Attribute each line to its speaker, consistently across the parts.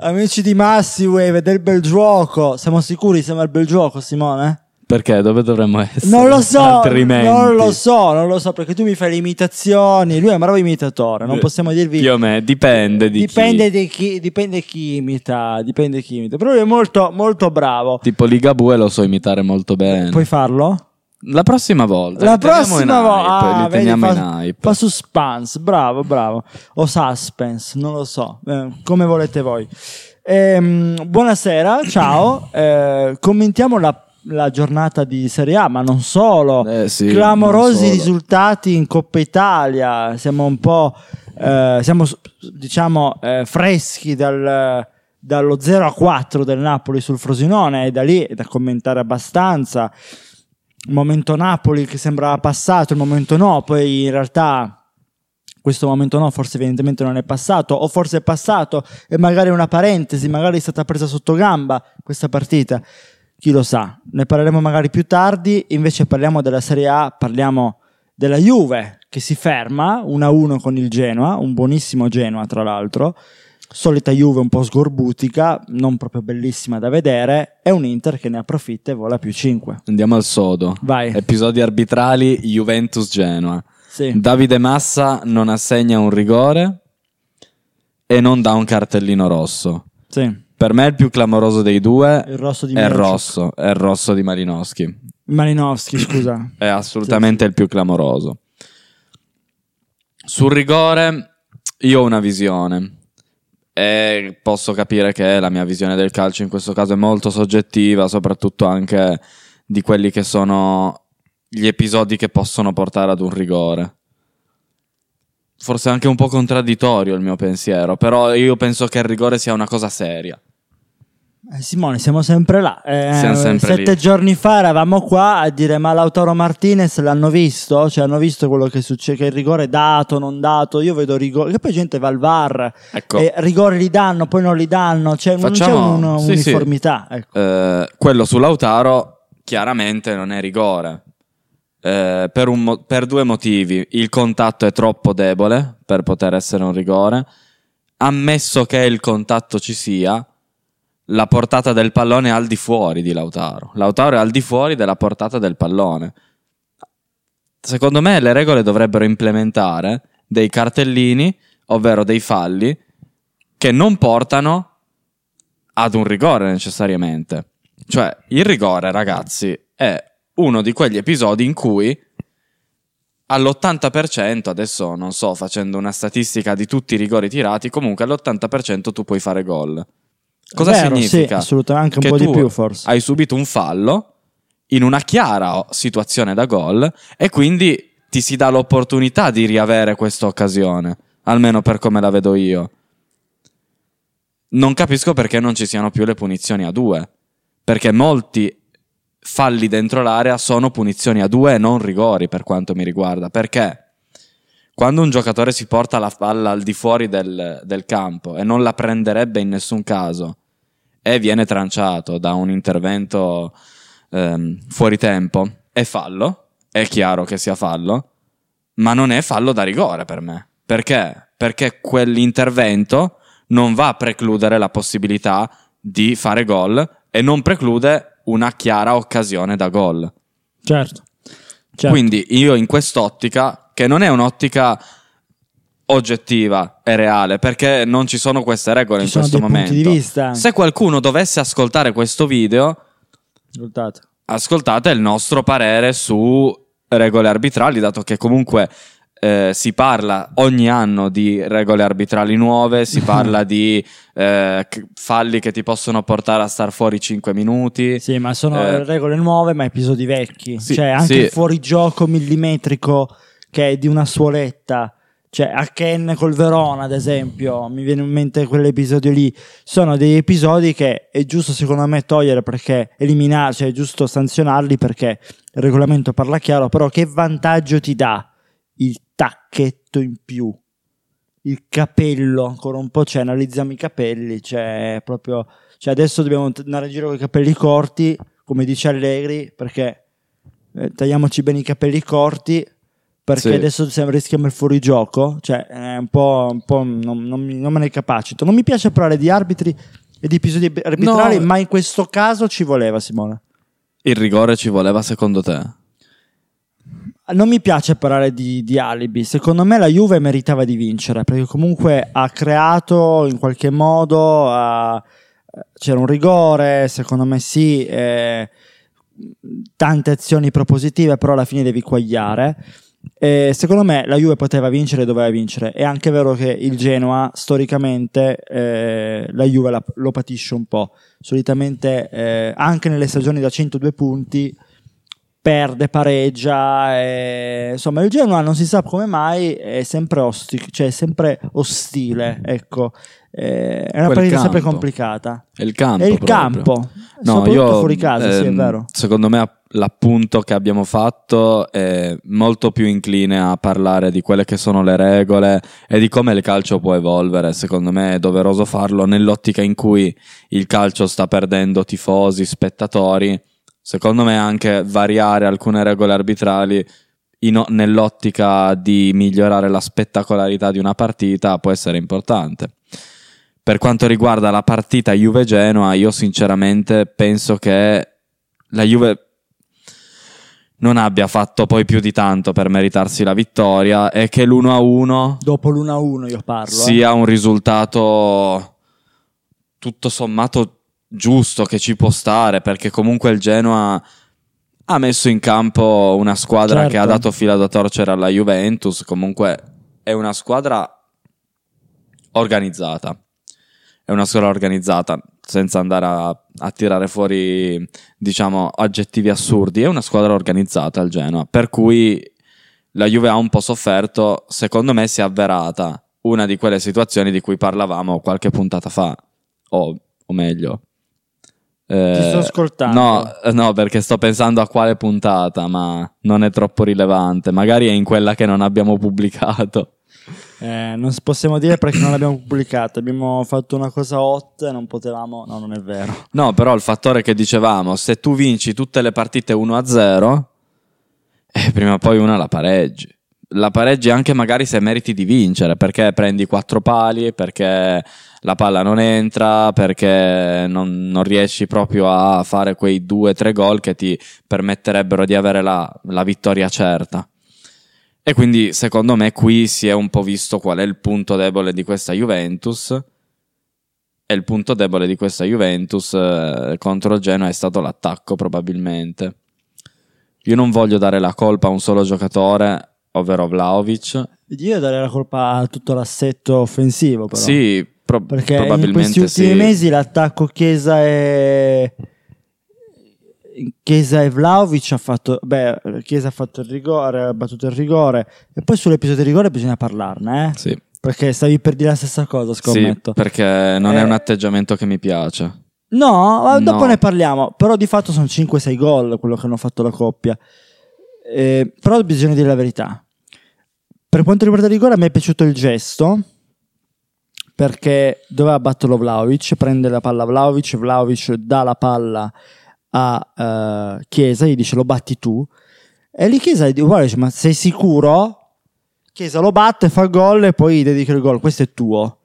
Speaker 1: Amici di Massiwave del bel gioco. Siamo sicuri siamo al bel gioco, Simone?
Speaker 2: Perché? Dove dovremmo essere?
Speaker 1: Non lo so,
Speaker 2: Altrimenti.
Speaker 1: non lo so, non lo so, perché tu mi fai le imitazioni, lui è un bravo imitatore, non possiamo dirvi...
Speaker 2: Più o meno, dipende di
Speaker 1: dipende,
Speaker 2: chi.
Speaker 1: di chi, dipende chi imita, dipende chi imita, però lui è molto, molto bravo.
Speaker 2: Tipo Ligabue lo so imitare molto bene.
Speaker 1: Puoi farlo?
Speaker 2: La prossima volta.
Speaker 1: La prossima
Speaker 2: hype,
Speaker 1: volta ah, vedi, fa, fa suspense, bravo, bravo. O suspense, non lo so, eh, come volete voi. Ehm, buonasera, ciao. Eh, commentiamo la, la giornata di Serie A, ma non solo.
Speaker 2: Eh sì,
Speaker 1: Clamorosi
Speaker 2: non solo.
Speaker 1: risultati in Coppa Italia. Siamo un po', eh, siamo diciamo eh, freschi dal, dallo 0 a 4 del Napoli sul Frosinone e da lì è da commentare abbastanza. Il momento Napoli che sembrava passato, il momento no, poi in realtà questo momento no, forse evidentemente non è passato, o forse è passato e magari è una parentesi, magari è stata presa sotto gamba questa partita, chi lo sa, ne parleremo magari più tardi, invece parliamo della Serie A, parliamo della Juve che si ferma 1-1 con il Genoa, un buonissimo Genoa tra l'altro, solita Juve un po' sgorbutica, non proprio bellissima da vedere, e un Inter che ne approfitta e vola più 5.
Speaker 2: Andiamo al sodo.
Speaker 1: Vai.
Speaker 2: Episodi arbitrali Juventus-Genoa.
Speaker 1: Sì.
Speaker 2: Davide Massa non assegna un rigore e non dà un cartellino rosso.
Speaker 1: Sì.
Speaker 2: Per me il più clamoroso dei due
Speaker 1: Il rosso di
Speaker 2: è il rosso, è il rosso di Malinowski.
Speaker 1: Malinowski, scusa.
Speaker 2: È assolutamente il più clamoroso. Sul rigore, io ho una visione. E posso capire che la mia visione del calcio in questo caso è molto soggettiva, soprattutto anche di quelli che sono gli episodi che possono portare ad un rigore. Forse anche un po' contraddittorio il mio pensiero, però io penso che il rigore sia una cosa seria.
Speaker 1: Eh, Simone, siamo sempre là. Eh,
Speaker 2: Siamo sempre
Speaker 1: sette
Speaker 2: lì.
Speaker 1: giorni fa eravamo qua a dire: Ma Lautaro Martinez l'hanno visto? Cioè, hanno visto quello che succede? Che il rigore è dato, non dato. Io vedo rigore. Che poi gente va al VAR.
Speaker 2: Ecco.
Speaker 1: E rigori li danno, poi non li danno. Cioè, non c'è
Speaker 2: Facciamo-
Speaker 1: una
Speaker 2: sì, sì.
Speaker 1: Ecco.
Speaker 2: Eh, quello su Lautaro chiaramente non è rigore. Eh, per, mo- per due motivi. Il contatto è troppo debole per poter essere un rigore. Ammesso che il contatto ci sia, la portata del pallone al di fuori di Lautaro. Lautaro è al di fuori della portata del pallone. Secondo me le regole dovrebbero implementare dei cartellini, ovvero dei falli, che non portano ad un rigore necessariamente. Cioè, il rigore, ragazzi, è uno di quegli episodi in cui all'80%, adesso non so, facendo una statistica di tutti i rigori tirati, comunque all'80% tu puoi fare gol. Cosa
Speaker 1: Vero,
Speaker 2: significa?
Speaker 1: Sì, assolutamente, anche
Speaker 2: Che
Speaker 1: un po' di più, forse.
Speaker 2: Hai subito un fallo in una chiara situazione da gol e quindi ti si dà l'opportunità di riavere questa occasione, almeno per come la vedo io. Non capisco perché non ci siano più le punizioni a due, perché molti falli dentro l'area sono punizioni a due e non rigori per quanto mi riguarda. Perché? Quando un giocatore si porta la palla al di fuori del, del campo e non la prenderebbe in nessun caso e viene tranciato da un intervento ehm, fuori tempo, è fallo, è chiaro che sia fallo, ma non è fallo da rigore per me. Perché? Perché quell'intervento non va a precludere la possibilità di fare gol e non preclude una chiara occasione da gol.
Speaker 1: Certo. Certo.
Speaker 2: Quindi io in quest'ottica, che non è un'ottica oggettiva e reale, perché non ci sono queste regole
Speaker 1: Ci
Speaker 2: in questo momento. Se qualcuno dovesse ascoltare questo video,
Speaker 1: Ascoltate.
Speaker 2: ascoltate il nostro parere su regole arbitrali, dato che comunque eh, si parla ogni anno di regole arbitrali nuove, si parla di eh, falli che ti possono portare a star fuori 5 minuti.
Speaker 1: Sì, ma sono
Speaker 2: Eh,
Speaker 1: regole nuove, ma episodi vecchi.
Speaker 2: Sì,
Speaker 1: cioè, anche
Speaker 2: sì.
Speaker 1: il fuorigioco millimetrico che è di una suoletta. Cioè, a Ken col Verona, ad esempio, mi viene in mente quell'episodio lì. Sono degli episodi che è giusto, secondo me, togliere perché eliminare, cioè è giusto sanzionarli perché il regolamento parla chiaro. Però, che vantaggio ti dà il tacchetto in più? Il capello, ancora un po', cioè, analizziamo i capelli, cioè, proprio, cioè, adesso dobbiamo andare in giro con i capelli corti, come dice Allegri, perché eh, tagliamoci bene i capelli corti, perché
Speaker 2: Sì.
Speaker 1: adesso rischiamo il fuorigioco, cioè è un po', un po' non, non non me ne capacito. Non mi piace parlare di arbitri e di episodi arbitrali,
Speaker 2: No.
Speaker 1: ma in questo caso ci voleva Simone.
Speaker 2: Il rigore ci voleva secondo te?
Speaker 1: Non mi piace parlare di, di alibi. Secondo me la Juve meritava di vincere perché comunque ha creato in qualche modo. ha- c'era un rigore, secondo me sì. eh, tante azioni propositive, però alla fine devi quagliare. E secondo me la Juve poteva vincere e doveva vincere. È anche vero che il Genoa, storicamente, eh, la Juve la- lo patisce un po'. Solitamente, eh, anche nelle stagioni da 102 punti, perde, pareggia. e- insomma, il Genoa non si sa come mai è sempre, osti- cioè, è sempre ostile. Ecco, Eh, è una partita sempre complicata.
Speaker 2: È il campo.
Speaker 1: È il
Speaker 2: proprio.
Speaker 1: campo,
Speaker 2: No, io,
Speaker 1: fuori casa, sì, è
Speaker 2: ehm,
Speaker 1: vero.
Speaker 2: Secondo me l'appunto che abbiamo fatto è molto più incline a parlare di quelle che sono le regole e di come il calcio può evolvere. Secondo me è doveroso farlo nell'ottica in cui il calcio sta perdendo tifosi, spettatori. Secondo me anche variare alcune regole arbitrali in- nell'ottica di migliorare la spettacolarità di una partita può essere importante. Per quanto riguarda la partita Juve-Genoa, io sinceramente penso che la Juve non abbia fatto poi più di tanto per meritarsi la vittoria e che l'1-1
Speaker 1: Dopo l'1-1 io parlo. eh.
Speaker 2: sia un risultato tutto sommato giusto che ci può stare perché comunque il Genoa ha messo in campo una squadra
Speaker 1: Certo.
Speaker 2: che ha dato fila da torcere alla Juventus comunque è una squadra organizzata è una squadra organizzata senza andare a, a tirare fuori diciamo aggettivi assurdi è una squadra organizzata il Genoa per cui la Juve ha un po' sofferto, secondo me si è avverata una di quelle situazioni di cui parlavamo qualche puntata fa, o, o meglio. Eh,
Speaker 1: Ti sto ascoltando.
Speaker 2: No, no, perché sto pensando a quale puntata, ma non è troppo rilevante. Magari è in quella che non abbiamo pubblicato.
Speaker 1: Eh, non possiamo dire perché non l'abbiamo pubblicata. Abbiamo fatto una cosa hot e non potevamo. No, non è vero.
Speaker 2: No, però il fattore che dicevamo, se tu vinci tutte le partite 1-0, eh, prima o poi una la pareggi. La pareggi anche magari se meriti di vincere, perché prendi quattro pali, perché la palla non entra, perché non, non riesci proprio a fare quei due o tre gol che ti permetterebbero di avere la, la vittoria certa. E quindi secondo me qui si è un po' visto qual è il punto debole di questa Juventus. E il punto debole di questa Juventus eh, contro il Genoa è stato l'attacco, probabilmente. Io non voglio dare la colpa a un solo giocatore, ovvero Vlaovic.
Speaker 1: Io darei la colpa a tutto l'assetto offensivo, però.
Speaker 2: Sì, pro-
Speaker 1: Perché in
Speaker 2: probabilmente
Speaker 1: questi ultimi
Speaker 2: sì.
Speaker 1: mesi l'attacco Chiesa e. Chiesa e Vlaovic ha fatto. Beh, Chiesa ha fatto il rigore, ha battuto il rigore. E poi sull'episodio di rigore bisogna parlarne, eh?
Speaker 2: Sì,
Speaker 1: Perché stavi per dire la stessa cosa,
Speaker 2: sì,
Speaker 1: scommetto.
Speaker 2: perché non è
Speaker 1: Eh.
Speaker 2: un atteggiamento che mi piace.
Speaker 1: No, dopo
Speaker 2: No.
Speaker 1: ne parliamo. Però di fatto sono 5-6 gol quello che hanno fatto la coppia. Eh, però bisogna dire la verità. Per quanto riguarda il rigore, a me è piaciuto il gesto. Perché doveva batterlo Vlaovic, prende la palla Vlaovic, Vlaovic dà la palla a eh, Chiesa, gli dice lo batti tu. E lì Chiesa guarda, dice, ma sei sicuro? Chiesa lo batte, fa gol e poi dedica il gol, questo è tuo.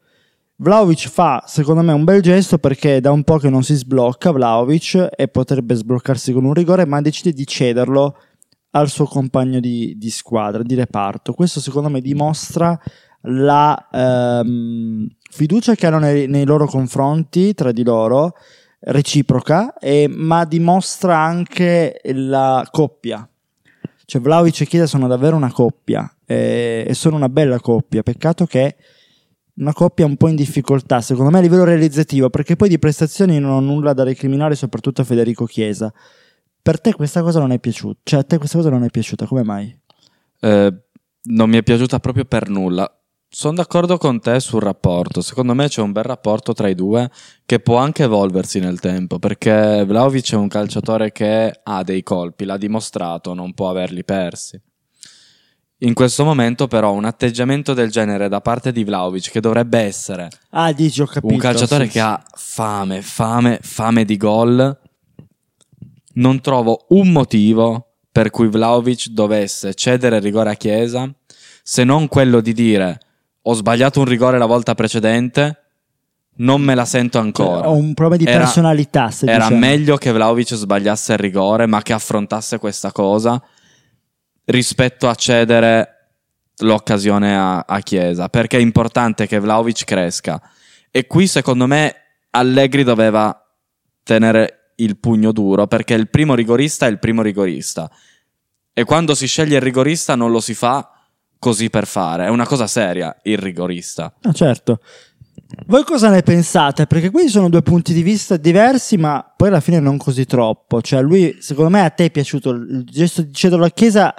Speaker 1: Vlaovic fa, secondo me, un bel gesto perché da un po' che non si sblocca Vlaovic e potrebbe sbloccarsi con un rigore, ma decide di cederlo al suo compagno di, di squadra, di reparto. Questo secondo me dimostra la ehm, fiducia che hanno nei, nei loro confronti, tra di loro, reciproca, e- ma dimostra anche la coppia. Cioè Vlaovic e Chiesa sono davvero una coppia eh, e sono una bella coppia. Peccato che una coppia un po' in difficoltà, secondo me a livello realizzativo, perché poi di prestazioni non ho nulla da recriminare, soprattutto a Federico Chiesa. Per te questa cosa non è piaciuta? Cioè a te questa cosa non è piaciuta, come mai?
Speaker 2: Eh, non mi è piaciuta proprio per nulla. Sono d'accordo con te sul rapporto. Secondo me c'è un bel rapporto tra i due che può anche evolversi nel tempo perché Vlaovic è un calciatore che ha dei colpi, l'ha dimostrato, non può averli persi. In questo momento, però, un atteggiamento del genere da parte di Vlaovic, che dovrebbe essere
Speaker 1: Ah, dici, ho capito.
Speaker 2: un calciatore
Speaker 1: sì,
Speaker 2: che
Speaker 1: sì.
Speaker 2: ha fame, fame, fame di gol, non trovo un motivo per cui Vlaovic dovesse cedere il rigore a Chiesa, se non quello di dire ho sbagliato un rigore la volta precedente, non me la sento ancora.
Speaker 1: Ho un problema di
Speaker 2: Era-
Speaker 1: personalità.
Speaker 2: Era
Speaker 1: dicendo.
Speaker 2: meglio che Vlaovic sbagliasse il rigore, ma che affrontasse questa cosa rispetto a cedere l'occasione a, a Chiesa. Perché è importante che Vlaovic cresca. E qui, secondo me, Allegri doveva tenere il pugno duro perché il primo rigorista è il primo rigorista. E quando si sceglie il rigorista non lo si fa così per fare. È una cosa seria, il rigorista.
Speaker 1: Ah, certo. Voi cosa ne pensate? Perché qui sono due punti di vista diversi, ma poi alla fine non così troppo. Cioè, lui, secondo me, a te è piaciuto il gesto di cederlo a Chiesa.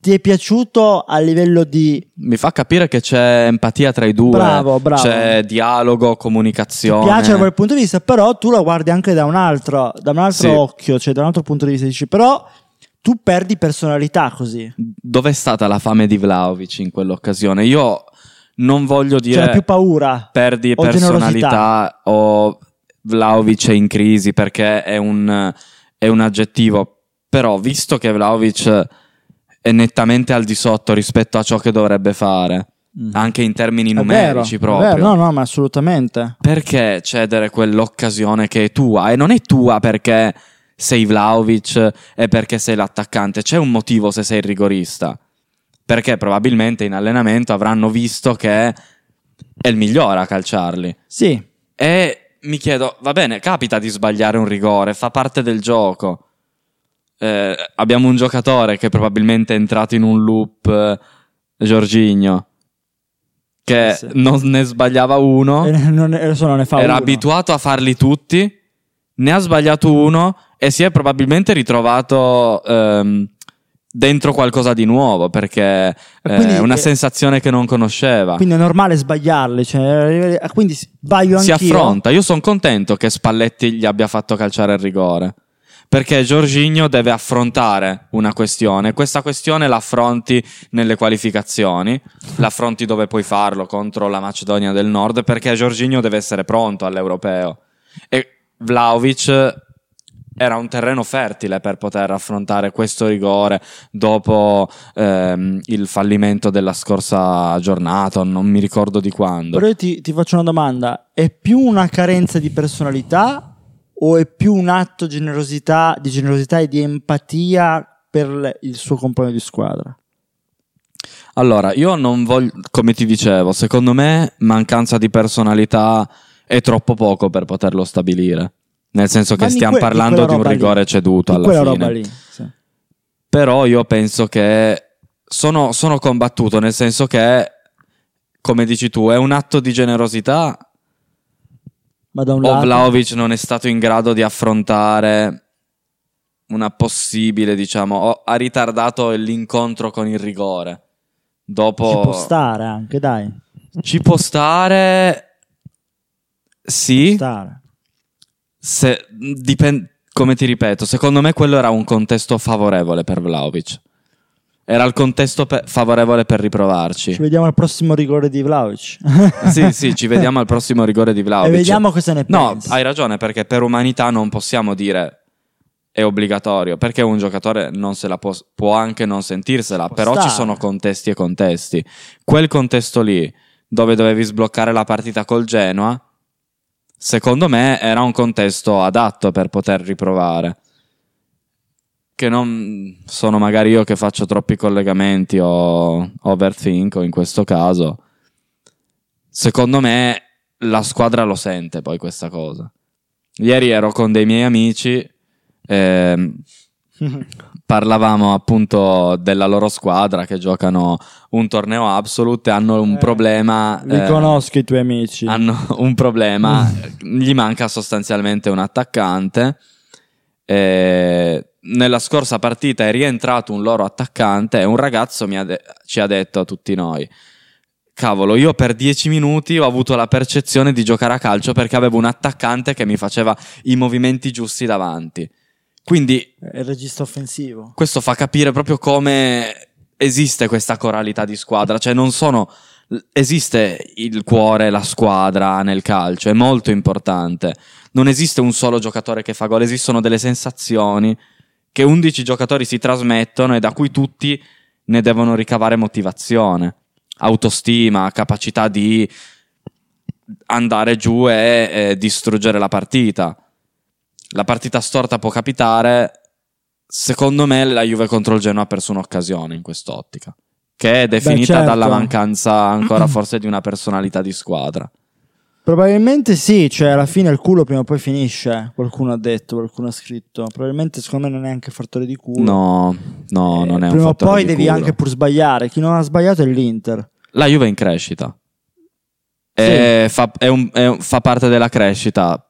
Speaker 1: Ti è piaciuto a livello di.
Speaker 2: Mi fa capire che c'è empatia tra i due,
Speaker 1: Bravo, bravo.
Speaker 2: c'è dialogo,
Speaker 1: Ti
Speaker 2: comunicazione.
Speaker 1: piace da quel punto di vista, però tu lo guardi anche da un altro, da un altro
Speaker 2: Sì.
Speaker 1: occhio, cioè da un altro punto di vista. Dici, però tu perdi personalità così.
Speaker 2: Dov'è stata la fame di Vlaovic in quell'occasione? Io non voglio dire
Speaker 1: C'era più paura.
Speaker 2: perdi
Speaker 1: o
Speaker 2: personalità o Vlaovic è in crisi perché è un, è un aggettivo. Però, visto che Vlaovic è nettamente al di sotto rispetto a ciò che dovrebbe fare,
Speaker 1: Mm.
Speaker 2: anche in termini numerici
Speaker 1: vero,
Speaker 2: proprio.
Speaker 1: vero. No, no, ma assolutamente.
Speaker 2: Perché cedere quell'occasione che è tua? E non è tua perché sei Vlaovic e perché sei l'attaccante. C'è un motivo se sei il rigorista. Perché probabilmente in allenamento avranno visto che è il migliore a calciarli.
Speaker 1: Sì,
Speaker 2: E mi chiedo, va bene, capita di sbagliare un rigore, fa parte del gioco. Eh, abbiamo un giocatore che probabilmente è entrato in un loop, eh, Jorginho, che
Speaker 1: Eh sì.
Speaker 2: non ne sbagliava uno
Speaker 1: e non, adesso non ne fa
Speaker 2: era
Speaker 1: uno.
Speaker 2: abituato a farli tutti, ne ha sbagliato uno e si è probabilmente ritrovato ehm, dentro qualcosa di nuovo perché
Speaker 1: E quindi-
Speaker 2: è una
Speaker 1: eh,
Speaker 2: sensazione che non conosceva.
Speaker 1: Quindi è normale sbagliarli. Cioè, eh, quindi sbaglio
Speaker 2: si
Speaker 1: anch'io.
Speaker 2: affronta. Io sono contento che Spalletti gli abbia fatto calciare il rigore. Perché Giorginio deve affrontare una questione. Questa questione l'affronti nelle qualificazioni, l'affronti dove puoi farlo contro la Macedonia del Nord, perché Giorginio deve essere pronto all'europeo. E Vlaovic era un terreno fertile per poter affrontare questo rigore dopo ehm, il fallimento della scorsa giornata, non mi ricordo di quando.
Speaker 1: Però io ti, ti faccio una domanda: è più una carenza di personalità o è più un atto generosità, di generosità e di empatia per il suo compagno di squadra?
Speaker 2: Allora, io non voglio, come ti dicevo, secondo me mancanza di personalità è troppo poco per poterlo stabilire. Nel senso che
Speaker 1: Ma di
Speaker 2: stiamo
Speaker 1: que- di
Speaker 2: parlando
Speaker 1: quella
Speaker 2: di un
Speaker 1: roba lì.
Speaker 2: rigore ceduto
Speaker 1: Di
Speaker 2: alla fine.
Speaker 1: lì. sì.
Speaker 2: Però io penso che sono, sono combattuto, nel senso che, come dici tu, è un atto di generosità
Speaker 1: Ma da un
Speaker 2: o
Speaker 1: lato.
Speaker 2: Vlaovic non è stato in grado di affrontare una possibile, diciamo, ha ritardato l'incontro con il rigore. Dopo
Speaker 1: Ci può stare anche, dai.
Speaker 2: Ci può stare. Sì.
Speaker 1: Stare.
Speaker 2: Se, dipen- come ti ripeto, secondo me quello era un contesto favorevole per Vlaovic. Era il contesto pe- favorevole per
Speaker 1: Ci
Speaker 2: riprovarci.
Speaker 1: vediamo al prossimo rigore di Vlaovic.
Speaker 2: sì, sì, ci vediamo al prossimo rigore di Vlaovic.
Speaker 1: E vediamo cosa ne
Speaker 2: No,
Speaker 1: pensi.
Speaker 2: hai ragione, perché per umanità non possiamo dire è obbligatorio, perché un giocatore non se la può, può anche non sentirsela, però ci
Speaker 1: stare.
Speaker 2: sono contesti e contesti. Quel contesto lì, dove dovevi sbloccare la partita col Genoa, secondo me era un contesto adatto per poter riprovare. Che non sono magari io che faccio troppi collegamenti o overthink o in questo caso. Secondo me la squadra lo sente poi questa cosa. Ieri ero con dei miei amici, ehm, parlavamo appunto della loro squadra che giocano un torneo absolute, hanno un
Speaker 1: Eh,
Speaker 2: problema.
Speaker 1: Li
Speaker 2: eh,
Speaker 1: conosco i tuoi amici.
Speaker 2: hanno un problema, gli manca sostanzialmente un attaccante. Eh, nella scorsa partita è rientrato un loro attaccante e un ragazzo mi ha de- ci ha detto a tutti noi: Cavolo, io per dieci minuti ho avuto la percezione di giocare a calcio perché avevo un attaccante che mi faceva i movimenti giusti davanti. Quindi
Speaker 1: È il regista offensivo.
Speaker 2: questo fa capire proprio come esiste questa coralità di squadra, cioè non sono esiste il cuore, la squadra nel calcio, è molto importante. Non esiste un solo giocatore che fa gol, esistono delle sensazioni che 11 giocatori si trasmettono e da cui tutti ne devono ricavare motivazione, autostima, capacità di andare giù e, e distruggere la partita. La partita storta può capitare. Secondo me la Juve contro il Genoa ha perso un'occasione in quest'ottica, che è definita
Speaker 1: certo.
Speaker 2: dalla mancanza ancora forse di una personalità di squadra.
Speaker 1: Probabilmente sì, cioè alla fine il culo prima o poi finisce, qualcuno ha detto, qualcuno ha scritto. Probabilmente secondo me non è anche fattore di culo.
Speaker 2: No, no,
Speaker 1: Eh,
Speaker 2: non è un
Speaker 1: Prima o
Speaker 2: fattore
Speaker 1: poi
Speaker 2: di
Speaker 1: devi
Speaker 2: culo.
Speaker 1: anche pur sbagliare. Chi non ha sbagliato è l'Inter.
Speaker 2: La Juve è in crescita. E fa, è un- è un- fa parte della crescita.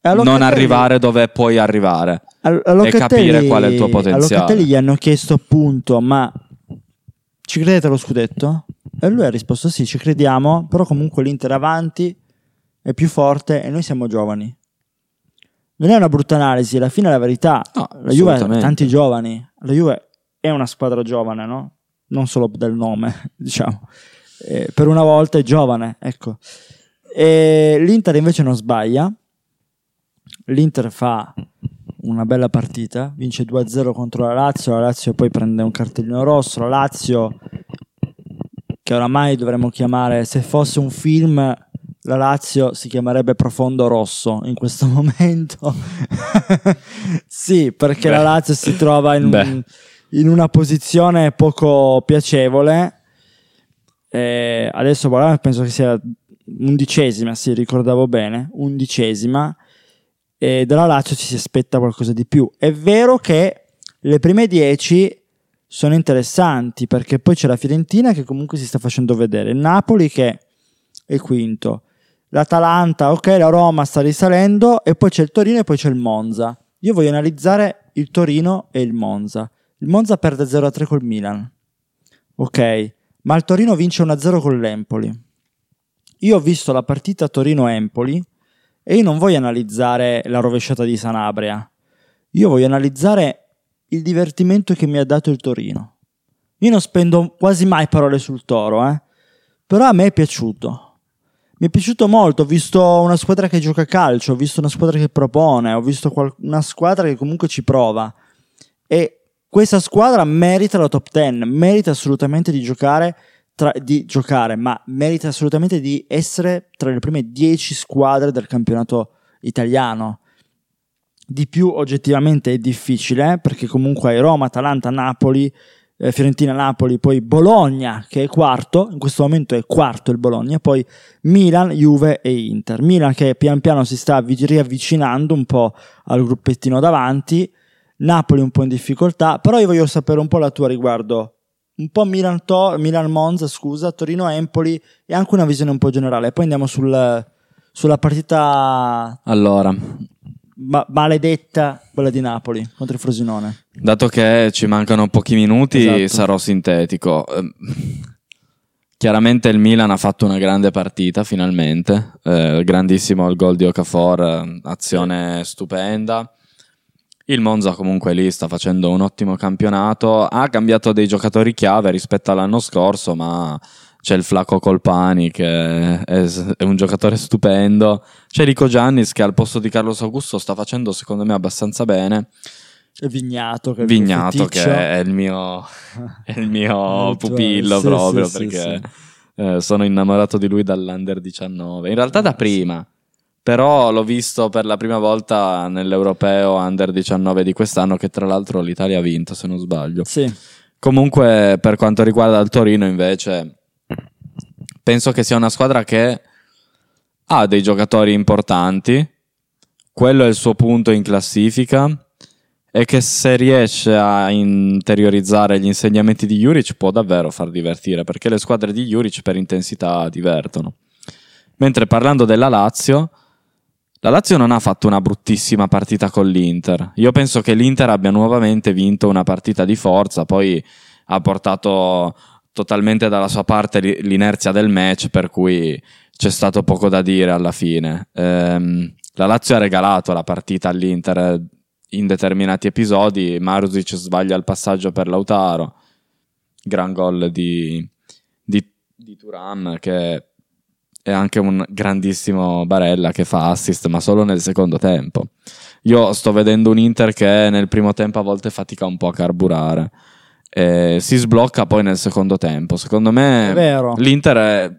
Speaker 1: E a
Speaker 2: non arrivare dove puoi arrivare.
Speaker 1: a- a Locatelli-
Speaker 2: capire qual è il tuo potenziale.
Speaker 1: A Locatelli gli hanno chiesto appunto, ma ci credete allo scudetto? E lui ha risposto sì, ci crediamo, però comunque l'Inter è avanti, è più forte e noi siamo giovani. Non è una brutta analisi, alla fine è la verità.
Speaker 2: No,
Speaker 1: la Juve ha tanti giovani, la Juve è una squadra giovane, no? Non solo del nome, diciamo. Eh, per una volta è giovane, ecco. E L'Inter invece non sbaglia. L'Inter fa una bella partita, vince 2-0 contro la Lazio, la Lazio poi prende un cartellino rosso, la Lazio che oramai dovremmo chiamare, se fosse un film, la Lazio si chiamerebbe Profondo Rosso in questo momento. sì, perché
Speaker 2: Beh.
Speaker 1: la Lazio si trova in, un- in una posizione poco piacevole. Eh, adesso guarda, penso che sia undicesima, sì, ricordavo bene, undicesima. E dalla Lazio ci si aspetta qualcosa di più. È vero che le prime dieci sono interessanti perché poi c'è la Fiorentina che comunque si sta facendo vedere, il Napoli che è quinto, l'Atalanta, ok, la Roma sta risalendo e poi c'è il Torino e poi c'è il Monza. Io voglio analizzare il Torino e il Monza. Il Monza perde 0-3 col Milan, ok, ma il Torino vince 1-0 con l'Empoli. Io ho visto la partita Torino-Empoli e io non voglio analizzare la rovesciata di Sanabria, io voglio analizzare il divertimento che mi ha dato il Torino. Io non spendo quasi mai parole sul Toro, eh? però a me è piaciuto. Mi è piaciuto molto, ho visto una squadra che gioca a calcio, ho visto una squadra che propone, ho visto qual- una squadra che comunque ci prova. E questa squadra merita la top 10, merita assolutamente di giocare, tra- di giocare, ma merita assolutamente di essere tra le prime 10 squadre del campionato italiano. Di più oggettivamente è difficile eh, perché comunque hai Roma, Atalanta, Napoli, eh, Fiorentina, Napoli, poi Bologna che è quarto, in questo momento è quarto il Bologna, poi Milan, Juve e Inter. Milan che pian piano si sta avvi- riavvicinando un po' al gruppettino davanti, Napoli un po' in difficoltà, però io voglio sapere un po' la tua riguardo un po' Milan, to- Monza, scusa, Torino Empoli e anche una visione un po' generale. Poi andiamo sul- sulla partita
Speaker 2: Allora,
Speaker 1: ma- maledetta, quella di Napoli contro il Frosinone.
Speaker 2: dato che ci mancano pochi minuti,
Speaker 1: Esatto.
Speaker 2: sarò sintetico. Ehm, Chiaramente il Milan ha fatto una grande partita finalmente, Eh, grandissimo il gol di Okafor, eh, azione stupenda. Il Monza comunque lì sta facendo un ottimo campionato, ha cambiato dei giocatori chiave rispetto all'anno scorso, ma c'è il Flaco Colpani che è, è un giocatore stupendo, c'è Rico Giannis che al posto di Carlos Augusto sta facendo secondo me abbastanza bene,
Speaker 1: Vignato che
Speaker 2: Vignato che è il mio, è il mio pupillo
Speaker 1: sì,
Speaker 2: proprio
Speaker 1: sì,
Speaker 2: perché
Speaker 1: sì.
Speaker 2: eh, sono innamorato di lui dall'Under 19, in realtà da prima. Però l'ho visto per la prima volta nell'Europeo Under 19 di quest'anno, che tra l'altro l'Italia ha vinto, se non sbaglio.
Speaker 1: Sì,
Speaker 2: Comunque, per quanto riguarda il Torino, invece, penso che sia una squadra che ha dei giocatori importanti. Quello è il suo punto in classifica. E che se riesce a interiorizzare gli insegnamenti di Juric può davvero far divertire, perché le squadre di Juric per intensità divertono. Mentre parlando della Lazio, la Lazio non ha fatto una bruttissima partita con l'Inter. Io penso che l'Inter abbia nuovamente vinto una partita di forza, poi ha portato totalmente dalla sua parte l'i- l'inerzia del match, per cui c'è stato poco da dire alla fine. Ehm, la Lazio ha regalato la partita all'Inter in determinati episodi. Marusic sbaglia il passaggio per Lautaro, gran gol di, di, di Turam che è anche un grandissimo Barella che fa assist, ma solo nel secondo tempo. Io sto vedendo un Inter che nel primo tempo a volte fatica un po' a carburare. E si sblocca poi nel secondo tempo. Secondo me
Speaker 1: È vero.
Speaker 2: l'Inter è,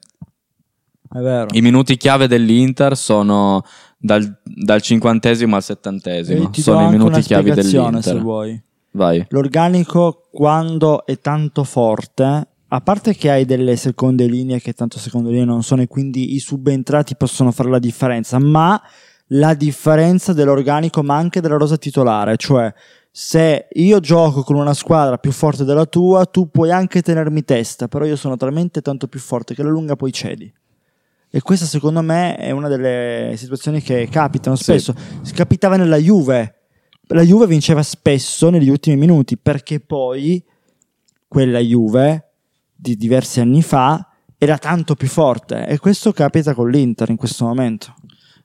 Speaker 1: È vero.
Speaker 2: i minuti chiave dell'Inter sono dal, dal cinquantesimo al settantesimo. Sono i minuti chiavi
Speaker 1: spiegazione, se
Speaker 2: dell'Inter.
Speaker 1: vuoi.
Speaker 2: Vai.
Speaker 1: L'organico quando è tanto forte, a parte che hai delle seconde linee che tanto seconde linee non sono e quindi i subentrati possono fare la differenza, ma la differenza dell'organico ma anche della rosa titolare, cioè se io gioco con una squadra più forte della tua, tu puoi anche tenermi testa, però io sono talmente tanto più forte che alla lunga poi cedi. E questa secondo me è una delle situazioni che capitano
Speaker 2: Sì.
Speaker 1: spesso. Capitava nella Juve. La Juve vinceva spesso negli ultimi minuti perché poi quella Juve di diversi anni fa era tanto più forte e questo capita con l'Inter in questo momento.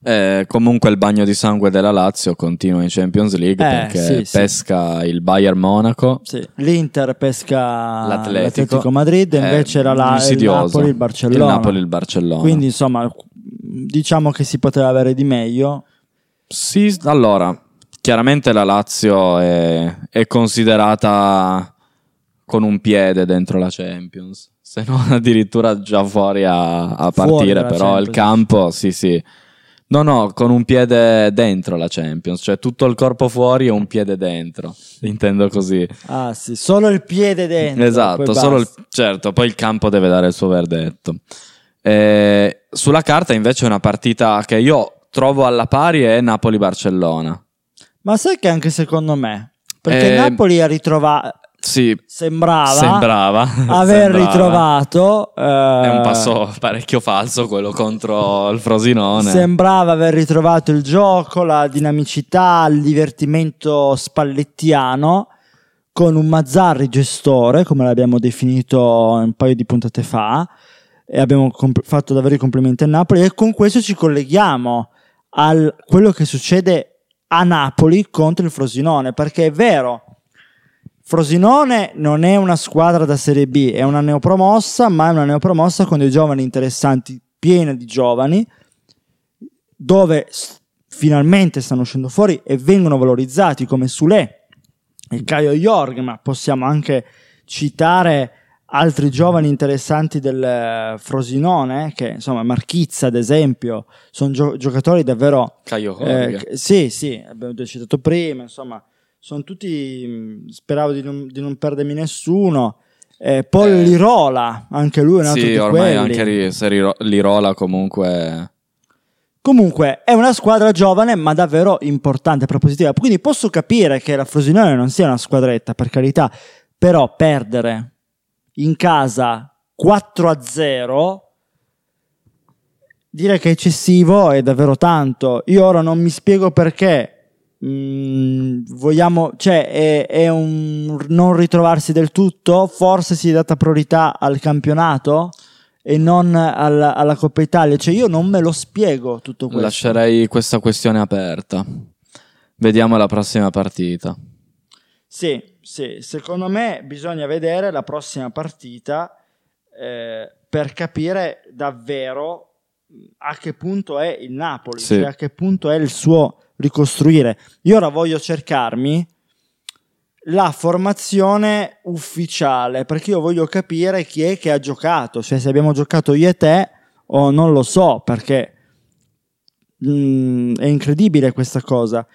Speaker 2: Eh, comunque il bagno di sangue della Lazio continua in Champions League
Speaker 1: Eh,
Speaker 2: perché
Speaker 1: sì, sì.
Speaker 2: pesca il Bayern Monaco.
Speaker 1: Sì. L'Inter pesca
Speaker 2: L'Atletico.
Speaker 1: l'Atletico Madrid e
Speaker 2: Eh,
Speaker 1: invece era la, il. Napoli il Barcellona.
Speaker 2: Il Napoli il Barcellona.
Speaker 1: Quindi insomma diciamo che si poteva avere di meglio.
Speaker 2: Sì, allora, chiaramente la Lazio è, è considerata con un piede dentro la Champions, se non addirittura già fuori a, a
Speaker 1: Fuori
Speaker 2: partire,
Speaker 1: dalla
Speaker 2: però il
Speaker 1: Champions.
Speaker 2: campo, sì sì. No, no, con un piede dentro la Champions, cioè tutto il corpo fuori e un piede dentro, intendo così.
Speaker 1: Ah sì, solo il piede dentro.
Speaker 2: Esatto,
Speaker 1: poi
Speaker 2: solo il- certo, poi il campo deve dare il suo verdetto. Eh, sulla carta invece è una partita che io trovo alla pari è Napoli-Barcellona.
Speaker 1: Ma sai che anche secondo me, perché
Speaker 2: Eh,
Speaker 1: Napoli ha ritrovato,
Speaker 2: Sì,
Speaker 1: sembrava,
Speaker 2: sembrava
Speaker 1: aver
Speaker 2: sembrava.
Speaker 1: ritrovato...
Speaker 2: È un
Speaker 1: eh,
Speaker 2: passo parecchio falso quello contro il Frosinone.
Speaker 1: Sembrava aver ritrovato il gioco, la dinamicità, il divertimento spallettiano con un Mazzarri gestore, come l'abbiamo definito un paio di puntate fa, e abbiamo comp- fatto davvero i complimenti a Napoli e con questo ci colleghiamo a quello che succede a Napoli contro il Frosinone, perché è vero, Frosinone non è una squadra da Serie B, è una neopromossa, ma è una neopromossa con dei giovani interessanti, piena di giovani, dove s- finalmente stanno uscendo fuori e vengono valorizzati come Sule e Caio Jorg, ma possiamo anche citare altri giovani interessanti del eh, Frosinone, che insomma Marchizza ad esempio, sono gio- giocatori davvero
Speaker 2: Caio
Speaker 1: eh,
Speaker 2: Jorge.
Speaker 1: che- sì, sì, abbiamo già citato prima, insomma, sono tutti, speravo di non, di non perdermi nessuno. Eh, Paul
Speaker 2: Eh,
Speaker 1: Lirola, anche lui è un altro
Speaker 2: sì, ormai
Speaker 1: quelli.
Speaker 2: anche se Lirola comunque...
Speaker 1: Comunque è una squadra giovane ma davvero importante, propositiva. Quindi posso capire che la Frosinone non sia una squadretta, per carità, però perdere in casa 4 a 0 dire che è eccessivo è davvero tanto. Io ora non mi spiego perché. Mm, vogliamo, cioè, è, è un non ritrovarsi del tutto. Forse si è data priorità al campionato e non alla, alla Coppa Italia. Cioè, io non me lo spiego tutto questo.
Speaker 2: Lascerei questa questione aperta. Vediamo la prossima partita.
Speaker 1: Sì, sì, secondo me bisogna vedere la prossima partita eh, per capire davvero a che punto è il Napoli,
Speaker 2: Sì.
Speaker 1: cioè a che punto è il suo ricostruire. Io ora voglio cercarmi la formazione ufficiale perché io voglio capire chi è che ha giocato, cioè se abbiamo giocato io e te o non lo so perché mm, è incredibile questa cosa.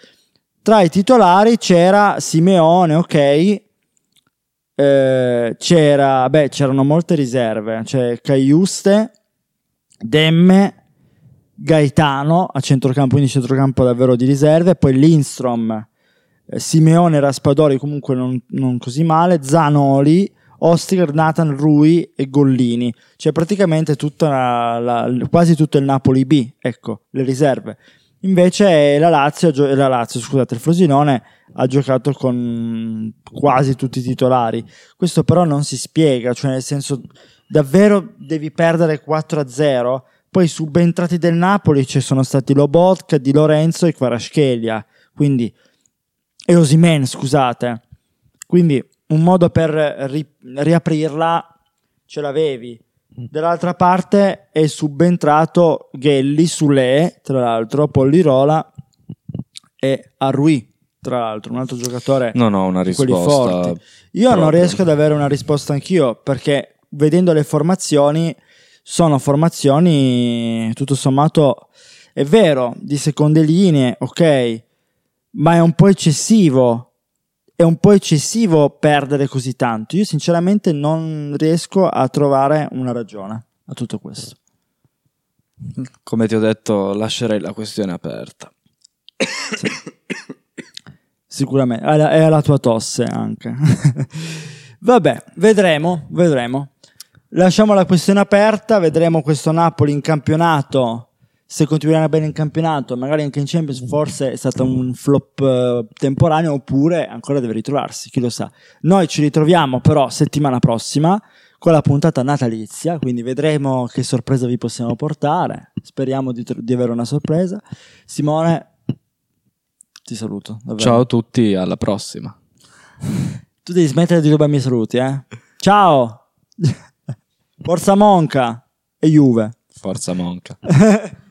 Speaker 1: Tra i titolari c'era Simeone, ok. Eh, c'era, beh, c'erano molte riserve. C'è Caiuste, Demme, Gaetano a centrocampo, quindi centrocampo davvero di riserve. Poi Lindstrom, eh, Simeone, Raspadori, comunque non, non così male. Zanoli, Ostiger, Nathan, Rui e Gollini. Cioè praticamente la- la- quasi tutto il Napoli B, ecco, le riserve. Invece la Lazio, la Lazio, scusate, il Frosinone ha giocato con quasi tutti i titolari. Questo però non si spiega, cioè nel senso davvero devi perdere 4-0. Poi subentrati del Napoli ci sono stati Lobotka, Di Lorenzo e Kvaratskhelia, quindi e Osimen, scusate. Quindi un modo per ri- riaprirla ce l'avevi. Dall'altra parte è subentrato Ghelli, Sule, tra l'altro, Pollirola e Arrui, tra l'altro, un altro giocatore
Speaker 2: Non ho una risposta.
Speaker 1: Io non
Speaker 2: proprio.
Speaker 1: riesco ad avere una risposta anch'io perché vedendo le formazioni sono formazioni tutto sommato è vero di seconde linee, ok, ma è un po' eccessivo. È un po' eccessivo perdere così tanto. Io sinceramente non riesco a trovare una ragione a tutto questo.
Speaker 2: Come ti ho detto, lascerei la questione aperta.
Speaker 1: Sicuramente, è la, è la tua tosse anche. Vabbè, vedremo, vedremo. Lasciamo la questione aperta, vedremo questo Napoli in campionato. Se continuerà bene in campionato, magari anche in Champions, forse è stato un flop eh, temporaneo, oppure ancora deve ritrovarsi, chi lo sa. Noi ci ritroviamo però settimana prossima con la puntata natalizia, quindi vedremo che sorpresa vi possiamo portare. Speriamo di, di avere una sorpresa. Simone, ti saluto. davvero.
Speaker 2: Ciao a tutti, alla prossima.
Speaker 1: Tu devi smettere di rubarmi i saluti, eh? Ciao! Forza Monca e Juve.
Speaker 2: Forza Monca.